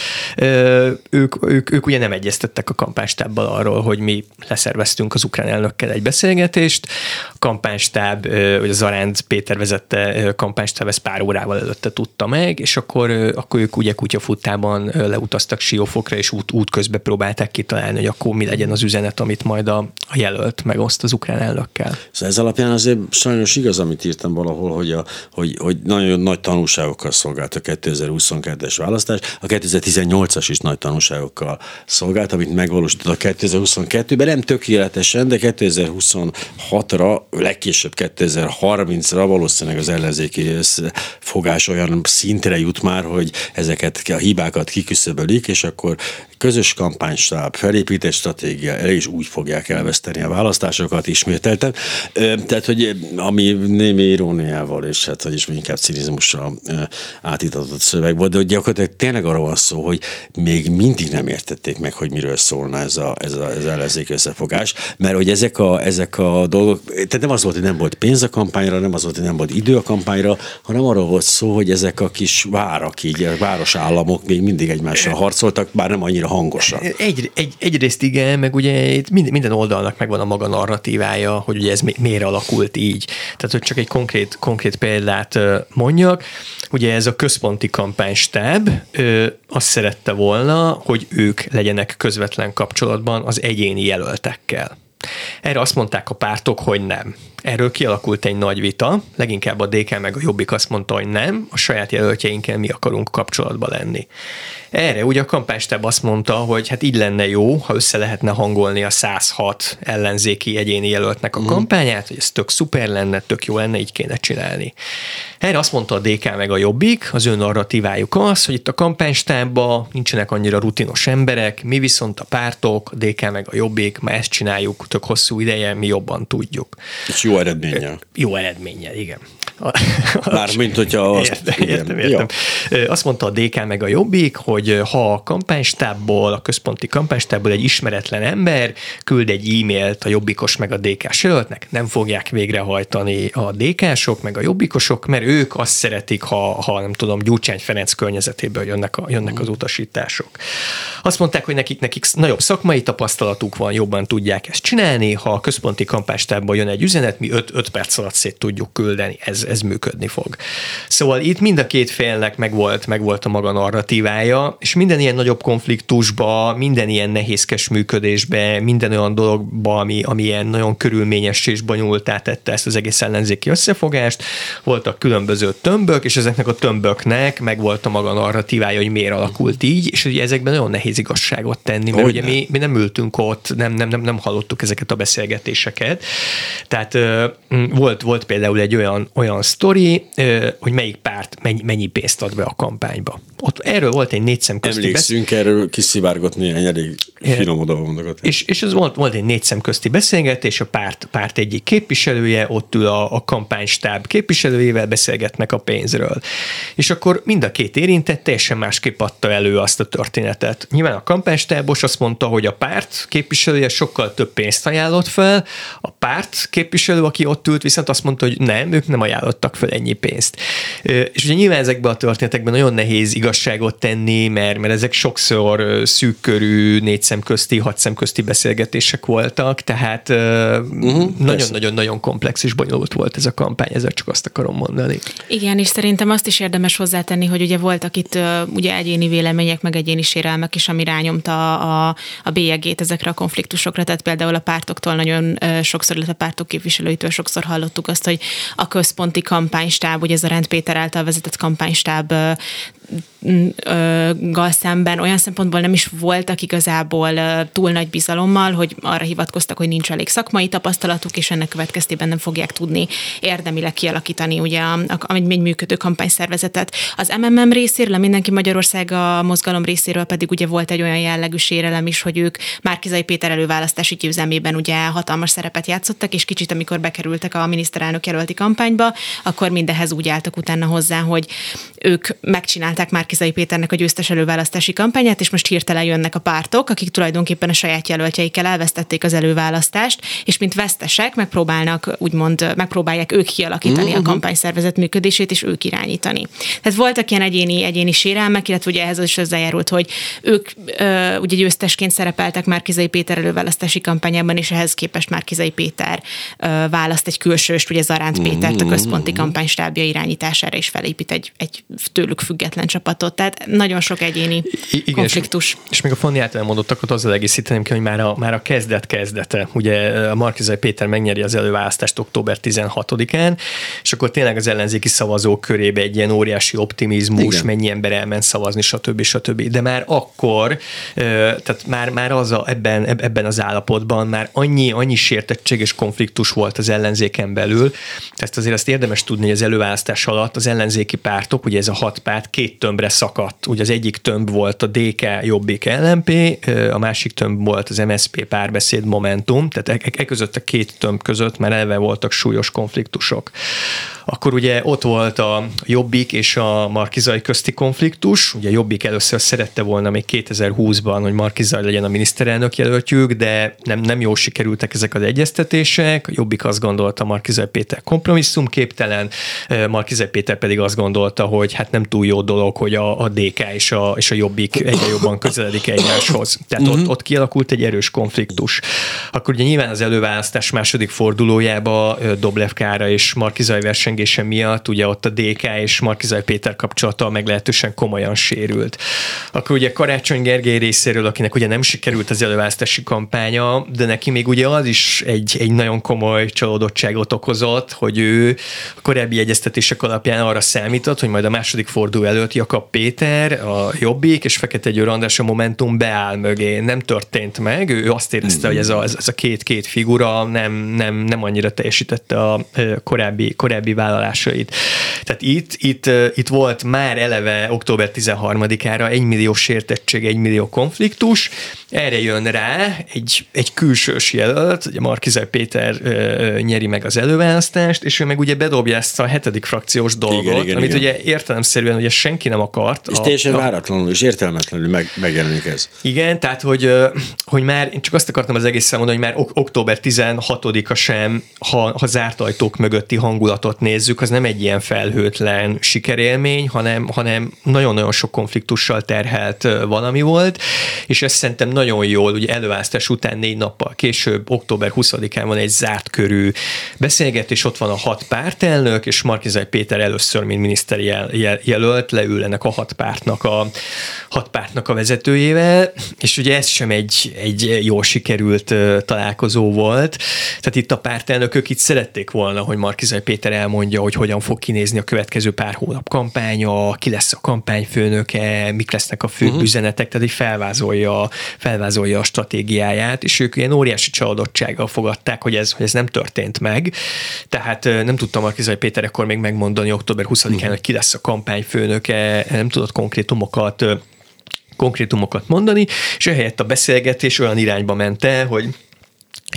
ők, ők, ők ugye nem egyeztettek a kampánystábbal arról, hogy mi leszerveztünk szerveztünk az ukrán elnökkel egy beszélgetést, a kampánystáb, vagy az Zaránd Péter vezette kampánystáb ezt pár órával előtte tudta meg, és akkor, akkor ők ugye kutyafutában leutaztak Siófokra, és út, út próbálták kitalálni, hogy akkor mi legyen az üzenet, amit majd a, a jelölt megoszt az ukrán elnökkel. Szóval ez alapján azért sajnos igaz, amit írtam valahol, hogy, a, hogy, hogy nagyon nagy tanulságokkal szolgált a 2022-es választás. A 2018-as is nagy tanulságokkal szolgált, amit megvalósított a 2022-ben. Nem tökéletes tökéletesen, de 2026-ra, legkésőbb 2030-ra valószínűleg az ellenzéki fogás olyan szintre jut már, hogy ezeket a hibákat kiküszöbölik, és akkor közös kampánystáb, felépített stratégia, el is úgy fogják elveszteni a választásokat ismételten. Tehát, hogy ami némi iróniával, és hát, hogy is inkább cinizmussal átitatott szöveg volt, de hogy gyakorlatilag tényleg arról van szó, hogy még mindig nem értették meg, hogy miről szólna ez a, ez a, ez a ellenzék összefogás, mert hogy ezek a, ezek a dolgok, tehát nem az volt, hogy nem volt pénz a kampányra, nem az volt, hogy nem volt idő a kampányra, hanem arról volt szó, hogy ezek a kis várak, így a városállamok még mindig egymással harcoltak, bár nem annyira hangosan. Egy, egy, egyrészt igen, meg ugye minden, oldalnak megvan a maga narratívája, hogy ugye ez miért alakult így. Tehát, hogy csak egy konkrét, konkrét példát mondjak, ugye ez a központi kampánystáb azt szerette volna, hogy ők legyenek közvetlen kapcsolatban az egyéni jelöltekkel. Erre azt mondták a pártok, hogy nem. Erről kialakult egy nagy vita, leginkább a DK meg a Jobbik azt mondta, hogy nem, a saját jelöltjeinkkel mi akarunk kapcsolatba lenni. Erre ugye a kampánystáb azt mondta, hogy hát így lenne jó, ha össze lehetne hangolni a 106 ellenzéki egyéni jelöltnek a mm. kampányát, hogy ez tök szuper lenne, tök jó lenne, így kéne csinálni. Erre azt mondta a DK meg a Jobbik, az ő narratívájuk az, hogy itt a kampánystábban nincsenek annyira rutinos emberek, mi viszont a pártok, a DK meg a Jobbik, ma ezt csináljuk tök hosszú ideje, mi jobban tudjuk. És jó eredménnyel. Jó eredménnyel, igen. *laughs* Mármint, hogyha azt... Értem, értem, értem. Ja. Azt mondta a DK meg a Jobbik, hogy ha a kampánystábból, a központi kampánystábból egy ismeretlen ember küld egy e-mailt a Jobbikos meg a DK-s jelöltnek, nem fogják végrehajtani a DK-sok meg a Jobbikosok, mert ők azt szeretik, ha, ha nem tudom, Gyurcsány Ferenc környezetéből jönnek, a, jönnek az utasítások. Azt mondták, hogy nekik, nekik nagyobb szakmai tapasztalatuk van, jobban tudják ezt csinálni, ha a központi kampánystábból jön egy üzenet, mi 5 perc alatt szét tudjuk küldeni. Ez, ez működni fog. Szóval itt mind a két félnek megvolt, megvolt a maga narratívája, és minden ilyen nagyobb konfliktusba, minden ilyen nehézkes működésbe, minden olyan dologba, ami, ami ilyen nagyon körülményes és bonyolultá tette ezt az egész ellenzéki összefogást, voltak különböző tömbök, és ezeknek a tömböknek megvolt a maga narratívája, hogy miért alakult így, és ugye ezekben nagyon nehéz igazságot tenni, mert ugye mi, mi nem ültünk ott, nem, nem, nem, nem hallottuk ezeket a beszélgetéseket. Tehát volt, volt például egy olyan, olyan sztori, hogy melyik párt mennyi, mennyi pénzt ad be a kampányba. Ott erről volt egy négy szemközti Emlékszünk, besz... erről kiszivárgott néhány elég finom odamondokat. És, és ez volt, volt egy négy szemközti beszélgetés, a párt, párt egyik képviselője, ott ül a, a kampánystáb képviselőjével beszélgetnek a pénzről. És akkor mind a két érintett teljesen másképp adta elő azt a történetet. Nyilván a kampánystábos azt mondta, hogy a párt képviselője sokkal több pénzt ajánlott fel, a párt képviselő, aki ott ült, viszont azt mondta, hogy nem, ők nem ajánlottak fel ennyi pénzt. És ugye nyilván ezekben a történetekben nagyon nehéz igazságot tenni, mert, mert ezek sokszor szűkkörű, négy szem közti, hat szem közti beszélgetések voltak, tehát uh-huh, nagyon-nagyon-nagyon komplex és bonyolult volt ez a kampány, ezzel csak azt akarom mondani. Igen, és szerintem azt is érdemes hozzátenni, hogy ugye voltak itt ugye egyéni vélemények, meg egyéni sérelmek is, ami rányomta a, a bélyegét ezekre a konfliktusokra, tehát például a pártoktól nagyon sokszor, illetve a pártok képviselőitől sokszor hallottuk azt, hogy a központi kampánystáb, ugye ez a Rend Péter által vezetett kampánystáb gal szemben olyan szempontból nem is voltak igazából túl nagy bizalommal, hogy arra hivatkoztak, hogy nincs elég szakmai tapasztalatuk, és ennek következtében nem fogják tudni érdemileg kialakítani ugye a, a, egy működő kampányszervezetet. Az MMM részéről, a Mindenki Magyarország a mozgalom részéről pedig ugye volt egy olyan jellegű sérelem is, hogy ők Márkizai Péter előválasztási győzelmében ugye hatalmas szerepet játszottak, és kicsit amikor bekerültek a miniszterelnök jelölti kampányba, akkor mindehez úgy álltak utána hozzá, hogy ők megcsinálták már Márkizai Péternek a győztes előválasztási kampányát, és most hirtelen jönnek a pártok, akik tulajdonképpen a saját jelöltjeikkel elvesztették az előválasztást, és mint vesztesek megpróbálnak, úgymond megpróbálják ők kialakítani uh-huh. a mhm. kampányszervezet működését, és ők irányítani. Tehát voltak ilyen egyéni, egyéni sérelmek, illetve ugye ehhez is hozzájárult, hogy ők ö, ugye győztesként szerepeltek Márkizai Péter előválasztási kampányában, és ehhez képest Márkizai Péter ö, választ egy külsőst, ugye Zaránt Pétert a központi kampánystábja irányítására, és felépít egy, egy tőlük független csapatot, tehát nagyon sok egyéni Igen, konfliktus. És, és még a Fanni által mondottakat azzal egészíteném ki, hogy már a, már a kezdet kezdete. Ugye a Markizai Péter megnyeri az előválasztást október 16-án, és akkor tényleg az ellenzéki szavazók körébe egy ilyen óriási optimizmus, Igen. mennyi ember elment szavazni, stb. stb. De már akkor, tehát már, már az a, ebben, ebben az állapotban már annyi, annyi sértettség és konfliktus volt az ellenzéken belül, tehát azért azt érdemes tudni, hogy az előválasztás alatt az ellenzéki pártok, ugye ez a hat párt két tömbre szakadt. Ugye az egyik tömb volt a DK Jobbik LMP, a másik tömb volt az MSP párbeszéd Momentum, tehát e, e között a két tömb között már eleve voltak súlyos konfliktusok akkor ugye ott volt a Jobbik és a Markizai közti konfliktus. Ugye Jobbik először szerette volna még 2020-ban, hogy Markizai legyen a miniszterelnök jelöltjük, de nem, nem jól sikerültek ezek az egyeztetések. A Jobbik azt gondolta, Markizai Péter kompromisszum képtelen, Markizai Péter pedig azt gondolta, hogy hát nem túl jó dolog, hogy a, a DK és a, és a Jobbik egyre jobban közeledik egymáshoz. Tehát ott, mhm. ott kialakult egy erős konfliktus. Akkor ugye nyilván az előválasztás második fordulójába Doblev Kára és Markizai verseny versengése miatt ugye ott a DK és Markizaj Péter kapcsolata meglehetősen komolyan sérült. Akkor ugye Karácsony Gergely részéről, akinek ugye nem sikerült az előválasztási kampánya, de neki még ugye az is egy, egy nagyon komoly csalódottságot okozott, hogy ő a korábbi egyeztetések alapján arra számított, hogy majd a második forduló előtt Jakab Péter, a Jobbik és Fekete Győr András a Momentum beáll mögé. Nem történt meg, ő azt érezte, hogy ez a, ez a két-két figura nem, nem, nem annyira teljesítette a korábbi, korábbi vállalásait. Tehát itt, itt, itt volt már eleve október 13-ára egy millió sértettség, egy millió konfliktus, erre jön rá egy, egy külsős jelölt, ugye Markizaj Péter nyeri meg az előválasztást, és ő meg ugye bedobja ezt a hetedik frakciós dolgot, igen, igen, amit igen. ugye értelemszerűen ugye senki nem akart. És a, teljesen a, váratlanul és értelmetlenül meg, megjelenik ez. Igen, tehát hogy, hogy már, én csak azt akartam az egész mondani, hogy már október 16-a sem, ha, ha zárt ajtók mögötti hangulatot nézzük, az nem egy ilyen felhőtlen sikerélmény, hanem, hanem nagyon-nagyon sok konfliktussal terhelt valami volt, és ezt szerintem nagyon jól, ugye előválasztás után négy nappal később, október 20-án van egy zárt körű beszélgetés, ott van a hat pártelnök, és Markizai Péter először, mint miniszteri jel, jel, jelölt, leül ennek a hat pártnak a, hat pártnak a vezetőjével, és ugye ez sem egy, egy jól sikerült találkozó volt. Tehát itt a pártelnökök itt szerették volna, hogy Markizai Péter elmondja, hogy hogyan fog kinézni a következő pár hónap kampánya, ki lesz a kampányfőnöke, mik lesznek a fő uh-huh. üzenetek, tehát így felvázolja, felvázolja a stratégiáját, és ők ilyen óriási csalódottsággal fogadták, hogy ez, hogy ez nem történt meg. Tehát nem tudtam Markizai Péter akkor még megmondani október 20-án, uh-huh. hogy ki lesz a kampányfőnöke, nem tudott konkrétumokat konkrétumokat mondani, és ehelyett a beszélgetés olyan irányba ment el, hogy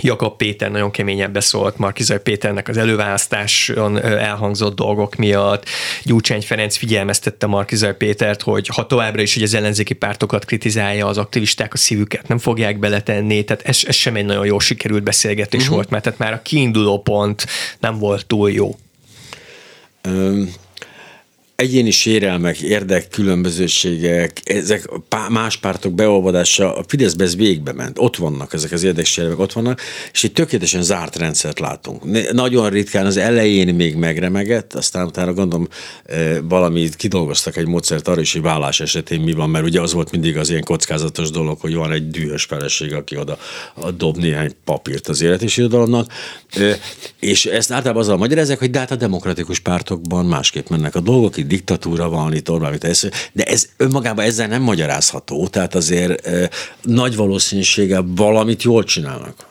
Jakab Péter nagyon keményen beszólt Markizaj Péternek az előválasztáson elhangzott dolgok miatt. Gyurcsány Ferenc figyelmeztette Markizaj Pétert, hogy ha továbbra is hogy az ellenzéki pártokat kritizálja, az aktivisták a szívüket nem fogják beletenni, tehát ez, ez sem egy nagyon jó sikerült beszélgetés uh-huh. volt, mert tehát már a kiinduló pont nem volt túl jó. Um egyéni sérelmek, érdek, különbözőségek, ezek más pártok beolvadása, a Fideszbe ez végbe ment. Ott vannak ezek az érdeksérelmek, ott vannak, és egy tökéletesen zárt rendszert látunk. Nagyon ritkán az elején még megremegett, aztán utána gondolom valami kidolgoztak egy módszert arra is, hogy vállás esetén mi van, mert ugye az volt mindig az ilyen kockázatos dolog, hogy van egy dühös feleség, aki oda dob néhány papírt az életési irodalomnak, és ezt általában azzal magyarázzák, hogy de hát a demokratikus pártokban másképp mennek a dolgok, itt diktatúra van, itt Orbán, ez, de ez önmagában ezzel nem magyarázható, tehát azért e, nagy valószínűséggel valamit jól csinálnak.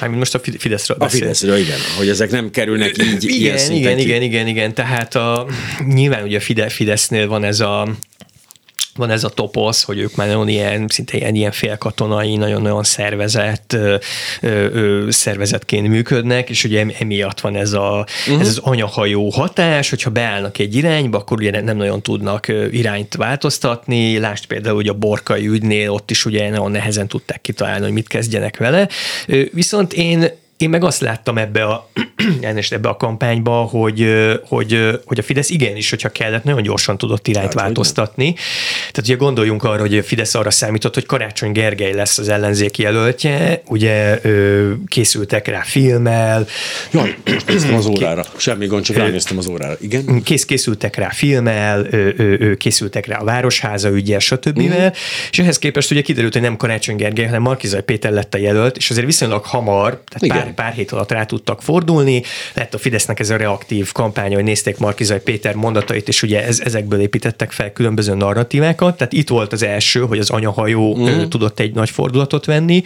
Mármint most a Fideszről A Fideszről, igen, hogy ezek nem kerülnek így igen, ilyen igen, igen, igen, igen, tehát a, nyilván ugye a Fidesznél van ez a van ez a toposz, hogy ők már nagyon ilyen, szinte ilyen, ilyen félkatonai, nagyon-nagyon szervezett ö, ö, szervezetként működnek, és ugye emiatt van ez, a, uh-huh. ez az anyahajó hatás, hogyha beállnak egy irányba, akkor ugye nem nagyon tudnak irányt változtatni. Lásd például, hogy a borkai ügynél ott is ugye nagyon nehezen tudták kitalálni, hogy mit kezdjenek vele. Viszont én én meg azt láttam ebbe a, *clears throat* ebbe a kampányba, hogy, hogy, hogy a Fidesz igenis, hogyha kellett, nagyon gyorsan tudott irányt hát, változtatni. Tehát ugye gondoljunk arra, hogy a Fidesz arra számított, hogy Karácsony Gergely lesz az ellenzék jelöltje, ugye készültek rá filmmel. Jaj, néztem az órára. Semmi gond, csak ránéztem az órára. Igen? Kész, készültek rá filmmel, készültek rá a Városháza ügye, stb. Uh-huh. És ehhez képest ugye kiderült, hogy nem Karácsony Gergely, hanem Markizaj Péter lett a jelölt, és azért viszonylag hamar, tehát Igen. pár pár, pár hét alatt rá tudtak fordulni. Lett a Fidesznek ez a reaktív kampánya, hogy nézték Markizai Péter mondatait, és ugye ez, ezekből építettek fel különböző narratívákat. Tehát itt volt az első, hogy az anyahajó mm. tudott egy nagy fordulatot venni.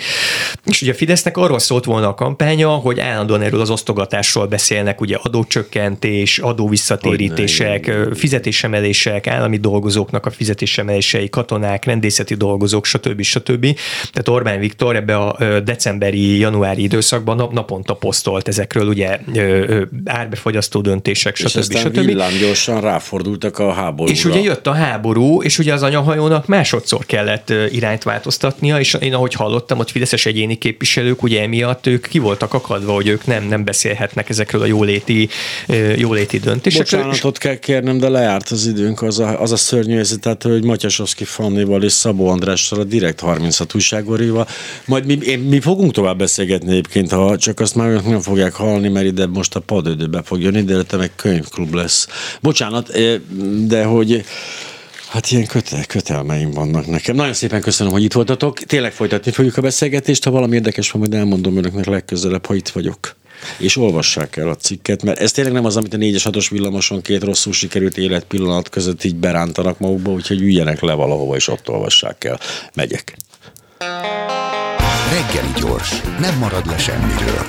És ugye a Fidesznek arról szólt volna a kampánya, hogy állandóan erről az osztogatásról beszélnek, ugye adócsökkentés, adóvisszatérítések, fizetésemelések, állami dolgozóknak a fizetésemelései, katonák, rendészeti dolgozók, stb. stb. Tehát Orbán Viktor ebbe a decemberi, januári időszakban nap, naponta posztolt ezekről, ugye árbefogyasztó döntések, stb. És aztán stb. gyorsan ráfordultak a háborúra. És ugye jött a háború, és ugye az anyahajónak másodszor kellett irányt változtatnia, és én ahogy hallottam, ott fideszes egyéni képviselők ugye emiatt ők ki voltak akadva, hogy ők nem, nem beszélhetnek ezekről a jóléti, jóléti döntésekről. Bocsánatot kell kérnem, de lejárt az időnk, az a, az a szörnyű tehát, hogy Matyasovszki Fannival és Szabó Andrással a Direkt 36 újságórival. Majd mi, mi fogunk tovább beszélgetni egyébként, ha csak azt már nem fogják hallani, mert ide most a padődőbe fog jönni, de meg könyvklub lesz. Bocsánat, de hogy Hát ilyen kötel, kötelmeim vannak nekem. Nagyon szépen köszönöm, hogy itt voltatok. Tényleg folytatni fogjuk a beszélgetést. Ha valami érdekes van, majd elmondom önöknek legközelebb, ha itt vagyok. És olvassák el a cikket, mert ez tényleg nem az, amit a 4-es 6-os villamoson két rosszul sikerült életpillanat között így berántanak magukba, úgyhogy üljenek le valahova, és ott olvassák el. Megyek. Reggeli gyors, nem marad le semmiről.